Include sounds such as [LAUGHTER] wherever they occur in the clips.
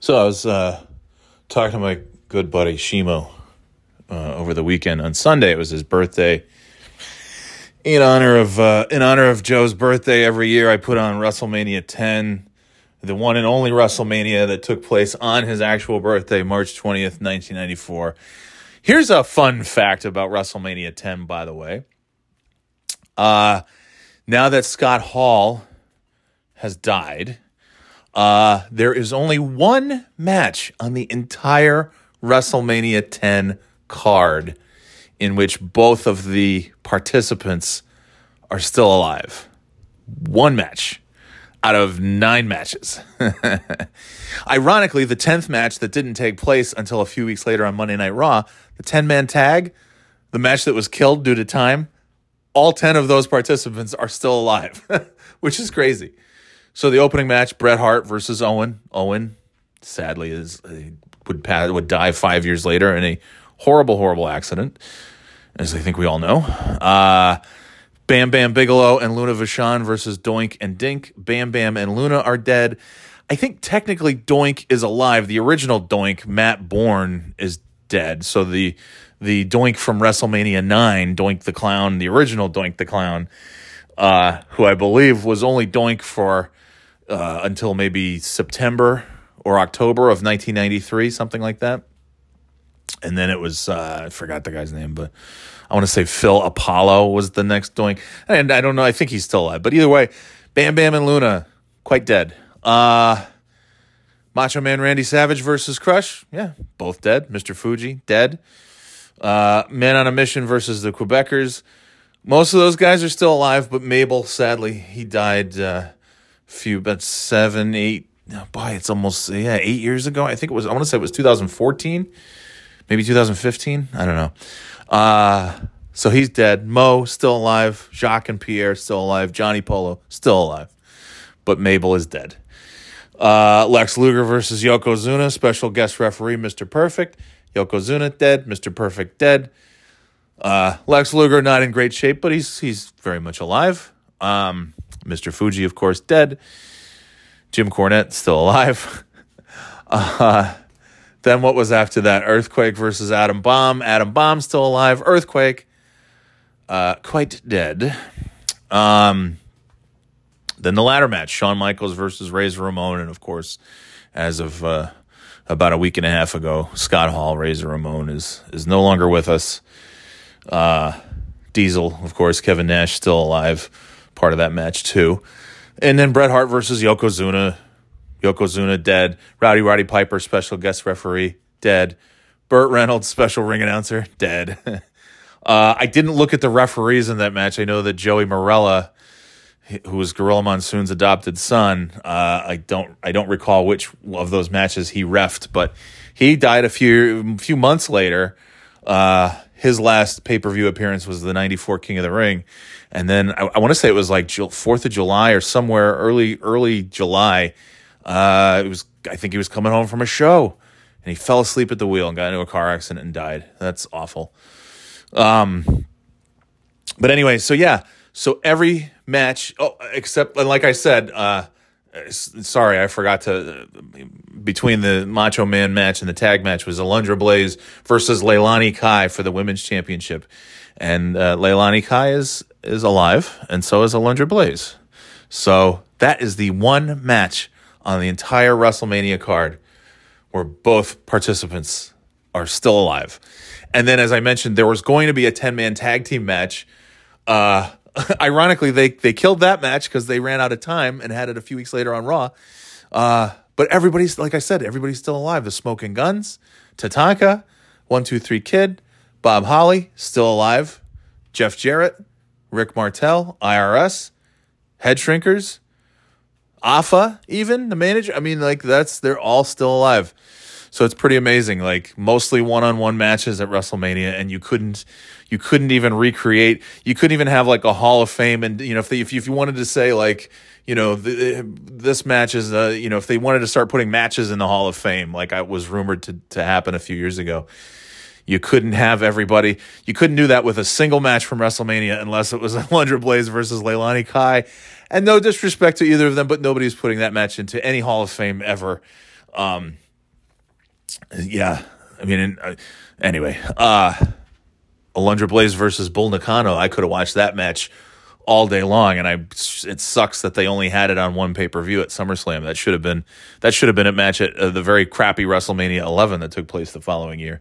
So I was uh, talking to my good buddy Shimo uh, over the weekend. On Sunday, it was his birthday. In honor of uh, in honor of Joe's birthday, every year I put on WrestleMania 10, the one and only WrestleMania that took place on his actual birthday, March 20th, 1994. Here's a fun fact about WrestleMania 10, by the way. Uh, now that Scott Hall has died, uh, there is only one match on the entire WrestleMania 10 card in which both of the participants are still alive. One match out of nine matches. [LAUGHS] Ironically, the 10th match that didn't take place until a few weeks later on Monday Night Raw, the 10 man tag, the match that was killed due to time, all 10 of those participants are still alive, [LAUGHS] which is crazy. So the opening match, Bret Hart versus Owen. Owen, sadly, is would pass, would die five years later in a horrible, horrible accident, as I think we all know. Uh, Bam Bam Bigelow and Luna Vachon versus Doink and Dink. Bam Bam and Luna are dead. I think technically Doink is alive. The original Doink, Matt Borne, is dead. So the the Doink from WrestleMania nine, Doink the Clown, the original Doink the Clown, uh, who I believe was only Doink for uh, until maybe September or October of 1993, something like that. And then it was uh, I forgot the guy's name, but I want to say Phil Apollo was the next Doink, and I don't know. I think he's still alive, but either way, Bam Bam and Luna quite dead. Uh, Macho Man Randy Savage versus Crush, yeah, both dead. Mr. Fuji dead. Uh, Man on a Mission versus the Quebecers. Most of those guys are still alive, but Mabel, sadly, he died. Uh, few, but seven, eight. Oh boy, it's almost yeah, eight years ago. I think it was. I want to say it was 2014, maybe 2015. I don't know. Uh, so he's dead. Mo still alive. Jacques and Pierre still alive. Johnny Polo still alive, but Mabel is dead. Uh, Lex Luger versus Yokozuna. Special guest referee, Mr. Perfect. Yokozuna dead. Mr. Perfect dead. Uh, Lex Luger not in great shape, but he's he's very much alive. Um, Mr. Fuji, of course, dead. Jim Cornette still alive. [LAUGHS] uh, then what was after that? Earthquake versus Adam Bomb. Adam Bomb still alive. Earthquake, uh, quite dead. Um, then the ladder match: Shawn Michaels versus Razor Ramon, and of course, as of uh, about a week and a half ago, Scott Hall, Razor Ramon is is no longer with us. Uh, Diesel, of course, Kevin Nash still alive part of that match too. And then Bret Hart versus Yokozuna. Yokozuna dead. Rowdy Roddy Piper, special guest referee, dead. Burt Reynolds, special ring announcer, dead. [LAUGHS] uh, I didn't look at the referees in that match. I know that Joey Marella, who was Gorilla Monsoon's adopted son, uh, I don't I don't recall which of those matches he refed, but he died a few few months later. Uh, his last pay per view appearance was the '94 King of the Ring, and then I, I want to say it was like Fourth of July or somewhere early early July. Uh, it was I think he was coming home from a show, and he fell asleep at the wheel and got into a car accident and died. That's awful. Um, but anyway, so yeah, so every match, oh, except like I said, uh, sorry, I forgot to. Between the Macho Man match and the tag match was Alundra Blaze versus Leilani Kai for the women's championship, and uh, Leilani Kai is is alive, and so is Alundra Blaze. So that is the one match on the entire WrestleMania card where both participants are still alive. And then, as I mentioned, there was going to be a 10 man tag team match. Uh, [LAUGHS] ironically, they, they killed that match because they ran out of time and had it a few weeks later on Raw. Uh, but everybody's, like I said, everybody's still alive. The Smoking Guns, Tatanka, 123 Kid, Bob Holly, still alive. Jeff Jarrett, Rick Martel, IRS, Head Shrinkers, AFA, even the manager. I mean, like that's they're all still alive. So it's pretty amazing. Like mostly one-on-one matches at WrestleMania, and you couldn't, you couldn't even recreate. You couldn't even have like a Hall of Fame, and you know if they, if you, if you wanted to say like you know the, this match is uh, you know if they wanted to start putting matches in the Hall of Fame, like I was rumored to to happen a few years ago. You couldn't have everybody. You couldn't do that with a single match from WrestleMania unless it was [LAUGHS] Alundra Blaze versus Leilani Kai. And no disrespect to either of them, but nobody's putting that match into any Hall of Fame ever. Um, yeah, I mean, uh, anyway, uh, Alundra Blaze versus Bull Nakano. I could have watched that match all day long, and I it sucks that they only had it on one pay per view at SummerSlam. That should have been that should have been a match at uh, the very crappy WrestleMania 11 that took place the following year.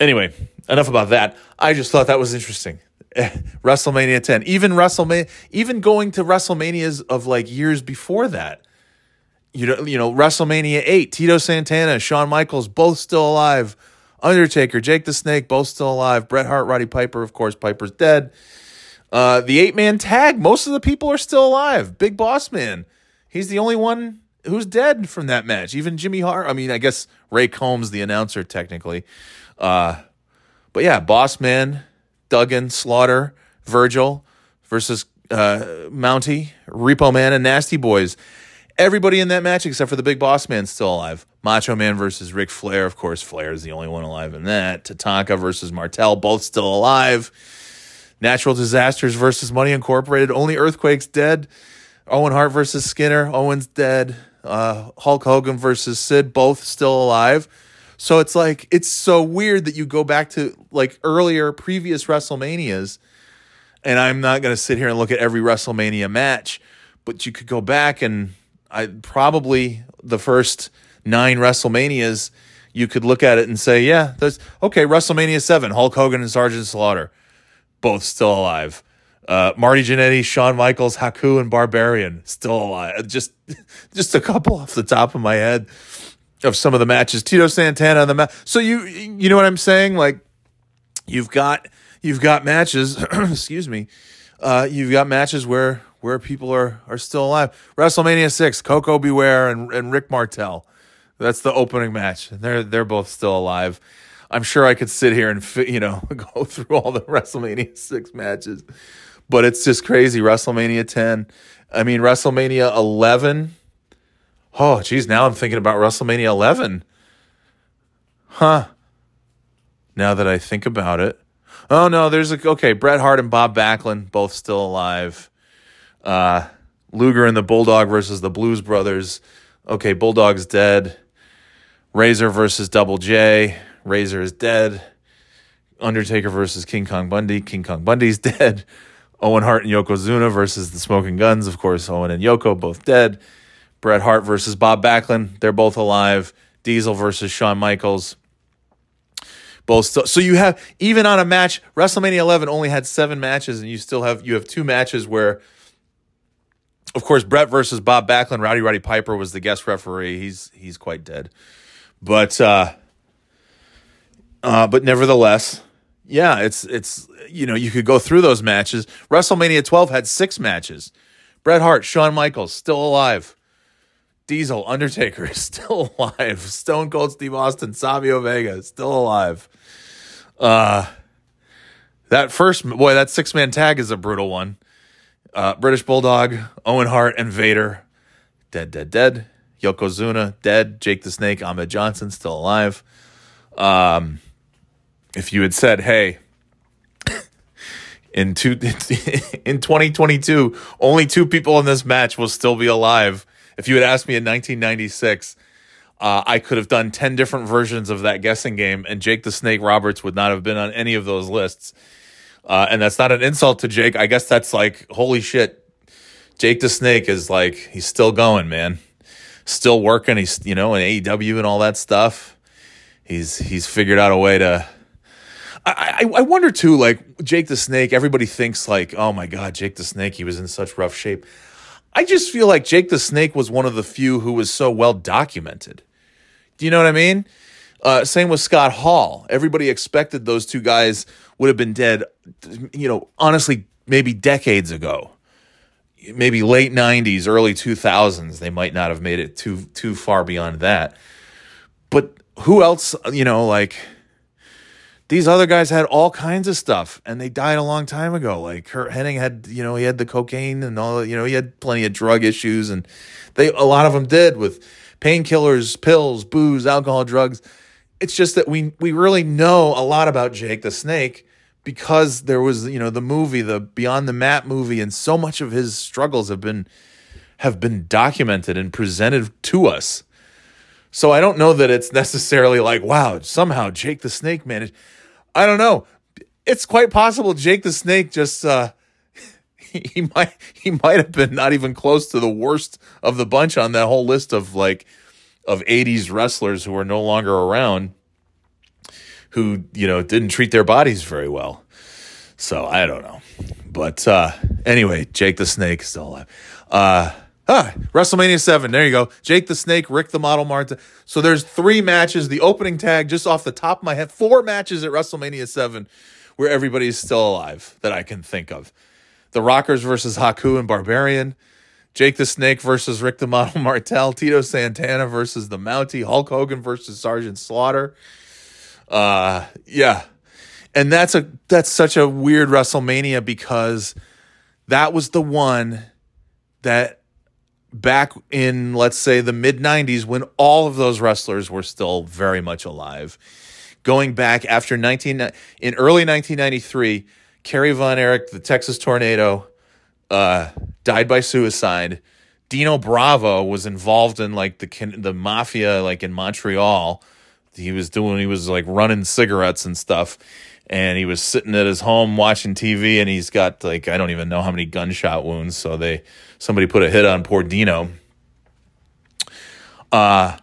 Anyway, enough about that. I just thought that was interesting. [LAUGHS] WrestleMania 10, even WrestleMania, even going to WrestleManias of like years before that. You know, you know, WrestleMania 8, Tito Santana, Shawn Michaels, both still alive. Undertaker, Jake the Snake, both still alive. Bret Hart, Roddy Piper, of course, Piper's dead. Uh, the eight man tag, most of the people are still alive. Big Boss Man, he's the only one who's dead from that match. Even Jimmy Hart. I mean, I guess Ray Combs, the announcer, technically. Uh, but yeah, Boss Man, Duggan, Slaughter, Virgil versus uh, Mountie, Repo Man, and Nasty Boys. Everybody in that match except for the Big Boss Man still alive. Macho Man versus Ric Flair. Of course, Flair is the only one alive in that. Tatanka versus Martel, both still alive. Natural Disasters versus Money Incorporated. Only Earthquake's dead. Owen Hart versus Skinner. Owen's dead. Uh, Hulk Hogan versus Sid, both still alive. So it's like it's so weird that you go back to like earlier previous WrestleManias, and I'm not going to sit here and look at every WrestleMania match, but you could go back and I probably the first nine WrestleManias, you could look at it and say, yeah, that's okay. WrestleMania seven, Hulk Hogan and Sergeant Slaughter, both still alive. Uh, Marty Jannetty, Shawn Michaels, Haku, and Barbarian still alive. Just, [LAUGHS] just a couple off the top of my head of some of the matches. Tito Santana on the match. So you you know what I'm saying? Like you've got you've got matches. [CLEARS THROAT] excuse me. Uh, you've got matches where where people are are still alive. WrestleMania six, Koko B. Ware and and Rick Martel. That's the opening match. They're they're both still alive. I'm sure I could sit here and you know [LAUGHS] go through all the [LAUGHS] WrestleMania six matches, but it's just crazy. WrestleMania ten. I mean WrestleMania eleven Oh, geez, now I'm thinking about WrestleMania 11. Huh. Now that I think about it. Oh, no, there's a. Okay, Bret Hart and Bob Backlund, both still alive. Uh, Luger and the Bulldog versus the Blues Brothers. Okay, Bulldog's dead. Razor versus Double J. Razor is dead. Undertaker versus King Kong Bundy. King Kong Bundy's [LAUGHS] dead. Owen Hart and Yokozuna versus the Smoking Guns. Of course, Owen and Yoko both dead. Bret Hart versus Bob Backlund. They're both alive. Diesel versus Shawn Michaels. Both still, so you have even on a match WrestleMania 11 only had 7 matches and you still have you have two matches where of course Bret versus Bob Backlund Rowdy Roddy Piper was the guest referee. He's he's quite dead. But uh uh but nevertheless, yeah, it's it's you know, you could go through those matches. WrestleMania 12 had 6 matches. Bret Hart, Shawn Michaels still alive. Diesel, Undertaker is still alive. Stone Cold Steve Austin, Savio Vega still alive. Uh, that first boy, that six man tag is a brutal one. Uh, British Bulldog, Owen Hart, and Vader, dead, dead, dead. Yokozuna, dead. Jake the Snake, Ahmed Johnson, still alive. Um, if you had said, hey, in two [LAUGHS] in 2022, only two people in this match will still be alive if you had asked me in 1996, uh, I could have done 10 different versions of that guessing game, and Jake the Snake Roberts would not have been on any of those lists. Uh, and that's not an insult to Jake. I guess that's like, holy shit. Jake the Snake is like, he's still going, man. Still working. He's, you know, in AEW and all that stuff. He's, he's figured out a way to, I, I, I wonder too, like Jake the Snake, everybody thinks like, oh my God, Jake the Snake, he was in such rough shape. I just feel like Jake the Snake was one of the few who was so well documented. Do you know what I mean? Uh, same with Scott Hall. Everybody expected those two guys would have been dead, you know, honestly, maybe decades ago. Maybe late 90s, early 2000s. They might not have made it too too far beyond that. But who else, you know, like these other guys had all kinds of stuff and they died a long time ago. Like Curt Hennig had, you know, he had the cocaine and all, you know, he had plenty of drug issues and they, a lot of them did with painkillers, pills, booze, alcohol, drugs. It's just that we, we really know a lot about Jake the Snake because there was, you know, the movie, the Beyond the Mat movie, and so much of his struggles have been, have been documented and presented to us. So I don't know that it's necessarily like, wow, somehow Jake the Snake managed. I don't know. It's quite possible Jake the Snake just uh [LAUGHS] he might he might have been not even close to the worst of the bunch on that whole list of like of 80s wrestlers who are no longer around who you know didn't treat their bodies very well. So i don't know. But uh anyway jake the snake is still alive. Uh Ah, WrestleMania 7. There you go. Jake the Snake, Rick the Model Martin. So there's three matches, the opening tag just off the top of my head, four matches at WrestleMania 7 where everybody's still alive that I can think of the Rockers versus Haku and Barbarian, Jake the Snake versus Rick the Model [LAUGHS] Martel, Tito Santana versus the Mountie, Hulk Hogan versus Sergeant Slaughter. Uh, yeah, and that's a that's such a weird WrestleMania because that was the one that back in let's say the mid 90s when all of those wrestlers were still very much alive going back after 19 in early 1993 Kerry Von Erich, the Texas Tornado, uh, died by suicide. Dino Bravo was involved in like the the mafia, like in Montreal. He was doing, he was like running cigarettes and stuff, and he was sitting at his home watching TV, and he's got like I don't even know how many gunshot wounds. So they somebody put a hit on poor Dino. Uh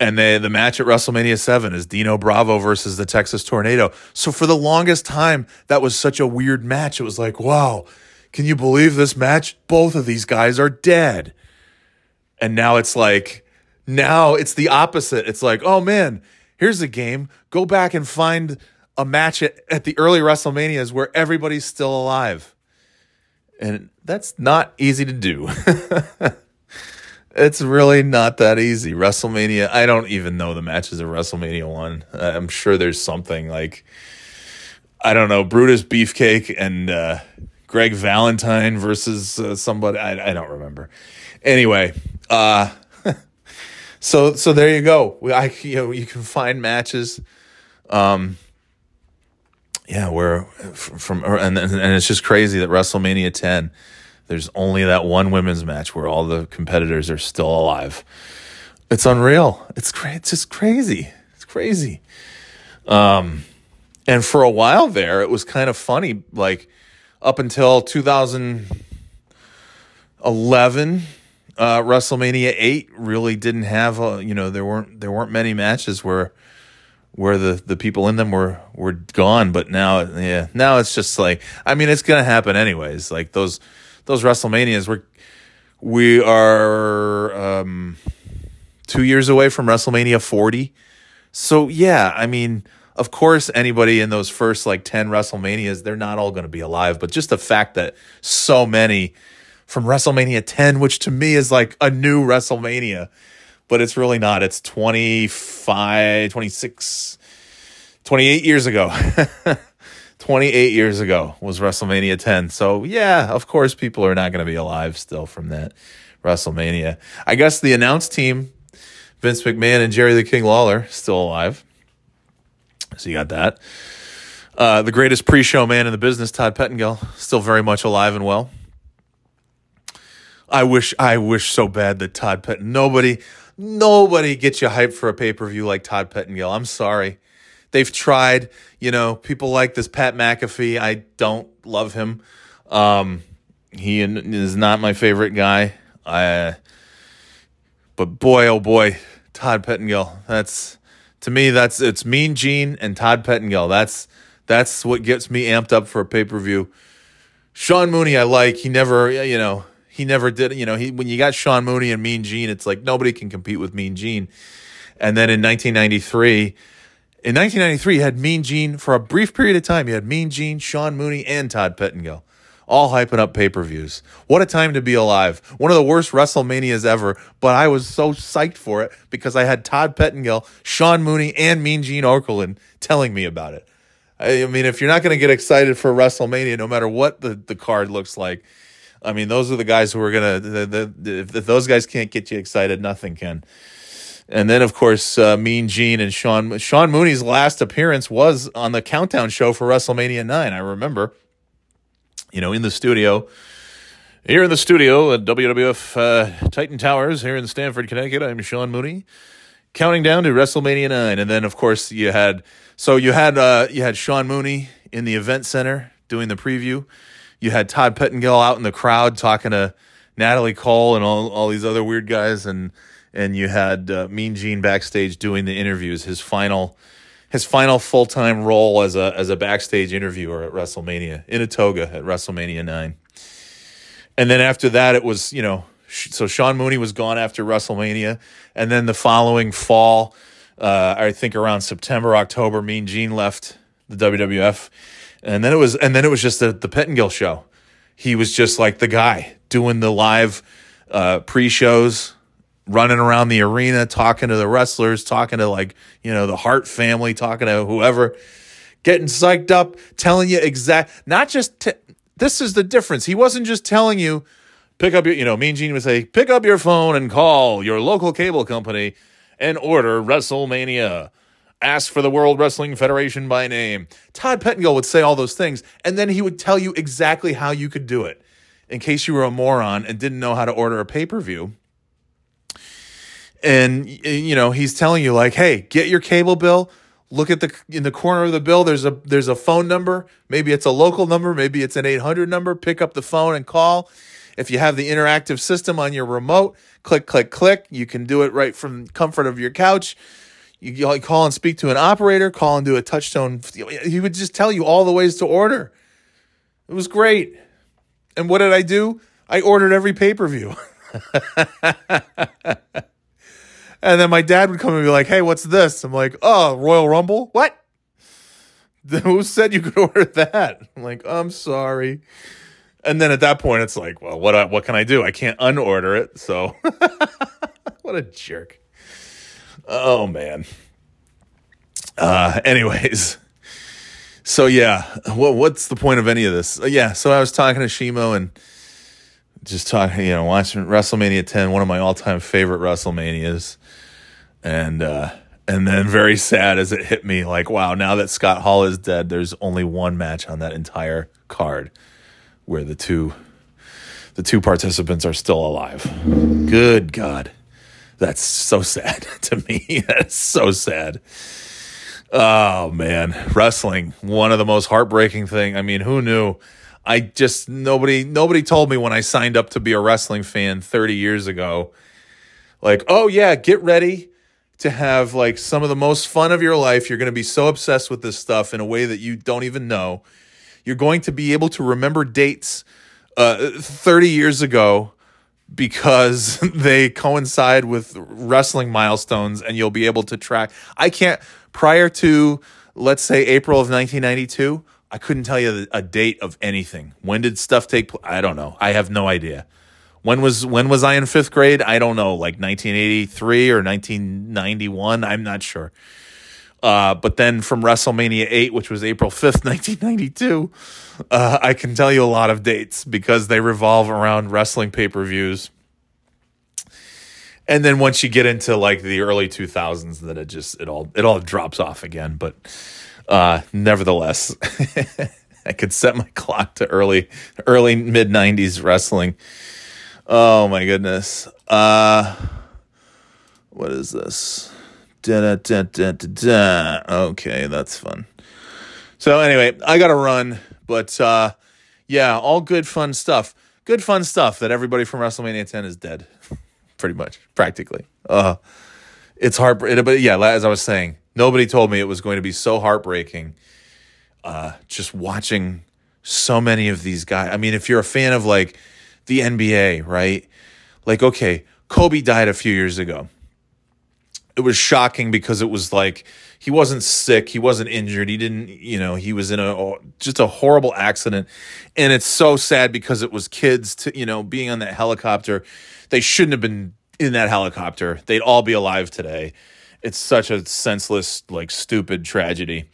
and they, the match at WrestleMania 7 is Dino Bravo versus the Texas Tornado. So for the longest time, that was such a weird match. It was like, wow, can you believe this match? Both of these guys are dead. And now it's like, now it's the opposite. It's like, oh man, here's a game. Go back and find a match at, at the early WrestleManias where everybody's still alive. And that's not easy to do. [LAUGHS] It's really not that easy. WrestleMania, I don't even know the matches of WrestleMania 1. I'm sure there's something like, I don't know, Brutus Beefcake and uh, Greg Valentine versus uh, somebody. I, I don't remember. Anyway, uh, [LAUGHS] so so there you go. I you know you can find matches, um, yeah, where from and and it's just crazy that WrestleMania 10 there's only that one women's match where all the competitors are still alive. It's unreal. It's great. It's just crazy. It's crazy. Um, and for a while there, it was kind of funny. Like up until 2011, uh, WrestleMania eight really didn't have a. You know, there weren't there weren't many matches where where the, the people in them were were gone. But now, yeah, now it's just like I mean, it's gonna happen anyways. Like those those WrestleManias. We're we are um, two years away from WrestleMania 40. So yeah, I mean, of course, anybody in those first like 10 WrestleManias, they're not all going to be alive. But just the fact that so many from WrestleMania 10, which to me is like a new WrestleMania, but it's really not. It's 25, 26, 28 years ago. [LAUGHS] 28 years ago was WrestleMania 10. So, yeah, of course, people are not going to be alive still from that WrestleMania. I guess the announced team, Vince McMahon and Jerry the King Lawler, still alive. So, you got that. Uh, the greatest pre show man in the business, Todd Pettengill, still very much alive and well. I wish, I wish so bad that Todd Pettengill, nobody, nobody gets you hyped for a pay per view like Todd Pettengill. I'm sorry they've tried. You know, people like this Pat McAfee. I don't love him. Um, he is not my favorite guy. I, but boy, oh boy, Todd Pettengill. That's to me. That's it's Mean Gene and Todd Pettengill. That's that's what gets me amped up for a pay per view. Sean Mooney, I like. He never, you know, he never did. You know, he when you got Sean Mooney and Mean Gene, it's like nobody can compete with Mean Gene. And then in 1993 in 1993, you had Mean Gene for a brief period of time. You had Mean Gene, Sean Mooney, and Todd Pettengill, all hyping up pay per views. What a time to be alive! One of the worst WrestleManias ever, but I was so psyched for it because I had Todd Pettengill, Sean Mooney, and Mean Gene Okerlund telling me about it. I mean, if you're not going to get excited for WrestleMania, no matter what the, the card looks like, I mean, those are the guys who are to. The, the, the, if those guys can't get you excited, nothing can. And then, of course, uh, Mean Gene and Sean Sean Mooney's last appearance was on the countdown show for WrestleMania nine. I remember, you know, in the studio. Here in the studio at WWF uh, Titan Towers here in Stamford, Connecticut, I'm Sean Mooney. counting down to WrestleMania nine, and then of course you had so you had uh, you had Sean Mooney in the event center doing the preview. You had Todd Pettengill out in the crowd talking to Natalie Cole and all all these other weird guys, and and you had uh, Mean Gene backstage doing the interviews. His final his final full time role as a as a backstage interviewer at WrestleMania in a toga at WrestleMania nine. And then after that, it was you know so Sean Mooney was gone after WrestleMania, and then the following fall, uh, I think around September October, Mean Gene left the WWF, and then it was and then it was just the the Pettengill show. He was just like the guy doing the live uh, pre shows running around the arena, talking to the wrestlers, talking to like, you know, the Hart family, talking to whoever, getting psyched up, telling you exact, not just, t- this is the difference. He wasn't just telling you, pick up your, you know, Mean Gene would say, pick up your phone and call your local cable company and order WrestleMania. Ask for the World Wrestling Federation by name. Todd Pettengill would say all those things, and then he would tell you exactly how you could do it. In case you were a moron and didn't know how to order a pay per view and you know he's telling you like hey get your cable bill. Look at the in the corner of the bill there's a there's a phone number. Maybe it's a local number maybe it's an 800 number. Pick up the phone and call. If you have the interactive system on your remote click click click. You can do it right from comfort of your couch you call and speak to an operator call and do a touchstone he would just tell you all the ways to order it was great and what did i do i ordered every pay-per-view [LAUGHS] And then my dad would come and be like, "Hey, what's this?" I'm like, "Oh, Royal Rumble." What? [LAUGHS] Who said you could [LAUGHS] order that? I'm like, "I'm sorry." And then at that point, it's like, "Well, what what can I do? I can't unorder it." So, what a jerk. Oh man. Uh, anyways, so yeah, what what's the point of any of this? Uh, yeah, so I was talking to Shimo and just talking, you know, watching WrestleMania 10, one of my all time favorite WrestleManias and uh, and then very sad as it hit me, like, wow, now that Scott Hall is dead, there's only one match on that entire card where the two the two participants are still alive. Good God. That's so sad [LAUGHS] to me. That's so sad. Oh man, wrestling, one of the most heartbreaking thing. I mean, who knew? I just nobody nobody told me when I signed up to be a wrestling fan 30 years ago like, "Oh yeah, get ready to have like some of the most fun of your life. You're going to be so obsessed with this stuff in a way that you don't even know. You're going to be able to remember dates uh, 30 years ago because [LAUGHS] they coincide with wrestling milestones and you'll be able to track. I can't, prior to, let's say, April of 1992, I couldn't tell you a date of anything. When did stuff take place? I don't know. I have no idea. When was when was I in fifth grade? I don't know, like 1983 or 1991. I'm not sure. Uh, but then from WrestleMania 8, which was April 5th, 1992, [LAUGHS] uh, I can tell you a lot of dates because they revolve around wrestling pay per views. And then once you get into like the early 2000s, then it just it all it all drops off again. But uh, nevertheless, [LAUGHS] I could set my clock to early early mid 90s wrestling. Oh my goodness. Uh what is this? Da, da, da, da, da. Okay, that's fun. So anyway, I gotta run, but uh yeah, all good fun stuff. Good fun stuff that everybody from WrestleMania 10 is dead. [LAUGHS] Pretty much, practically. Uh it's heart but yeah, as I was saying, nobody told me it was going to be so heartbreaking. Uh just watching so many of these guys. I mean, if you're a fan of like the NBA, right? Like, okay, Kobe died a few years ago. It was shocking because it was like he wasn't sick, he wasn't injured, he didn't, you know, he was in a just a horrible accident. And it's so sad because it was kids to, you know, being on that helicopter. They shouldn't have been in that helicopter. They'd all be alive today. It's such a senseless, like stupid tragedy.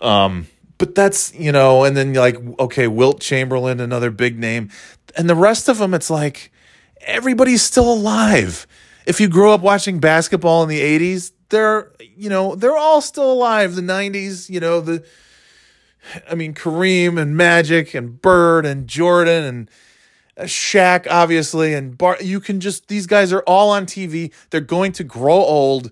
Um, but that's, you know, and then like, okay, Wilt Chamberlain, another big name and the rest of them, it's like everybody's still alive. If you grew up watching basketball in the 80s, they're, you know, they're all still alive. The 90s, you know, the, I mean, Kareem and Magic and Bird and Jordan and, Shaq, obviously, and Bar. You can just these guys are all on TV. They're going to grow old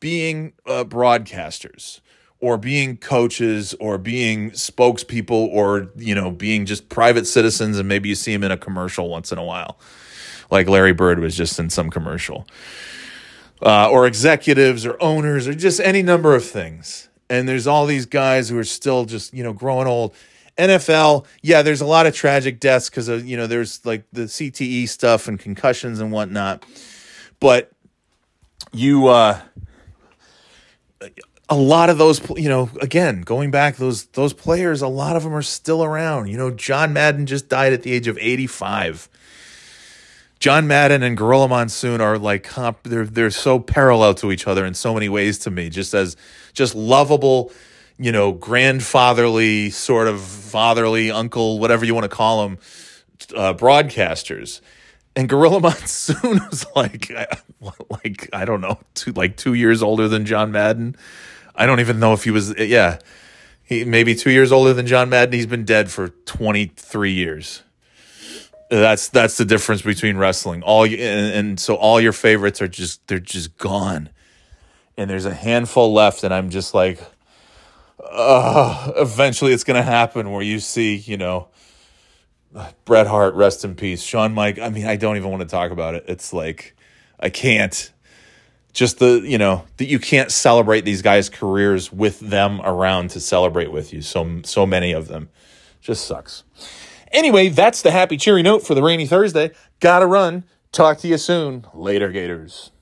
being uh, broadcasters or being coaches or being spokespeople or you know being just private citizens and maybe you see them in a commercial once in a while like larry bird was just in some commercial uh, or executives or owners or just any number of things and there's all these guys who are still just you know growing old nfl yeah there's a lot of tragic deaths because you know there's like the cte stuff and concussions and whatnot but you uh a lot of those, you know, again, going back, those those players, a lot of them are still around. You know, John Madden just died at the age of 85. John Madden and Gorilla Monsoon are like comp, they're they're so parallel to each other in so many ways to me, just as just lovable, you know, grandfatherly sort of fatherly uncle, whatever you want to call them, uh, broadcasters. And Gorilla [LAUGHS] Monsoon was like, like I don't know, two, like two years older than John Madden. I don't even know if he was. Yeah, he maybe two years older than John Madden. He's been dead for twenty three years. That's that's the difference between wrestling. All and, and so all your favorites are just they're just gone, and there's a handful left. And I'm just like, uh, eventually it's gonna happen where you see, you know. Bret Hart, rest in peace. Shawn Mike. I mean, I don't even want to talk about it. It's like I can't just the you know that you can't celebrate these guys' careers with them around to celebrate with you. So so many of them, just sucks. Anyway, that's the happy cheery note for the rainy Thursday. Gotta run. Talk to you soon. Later, Gators.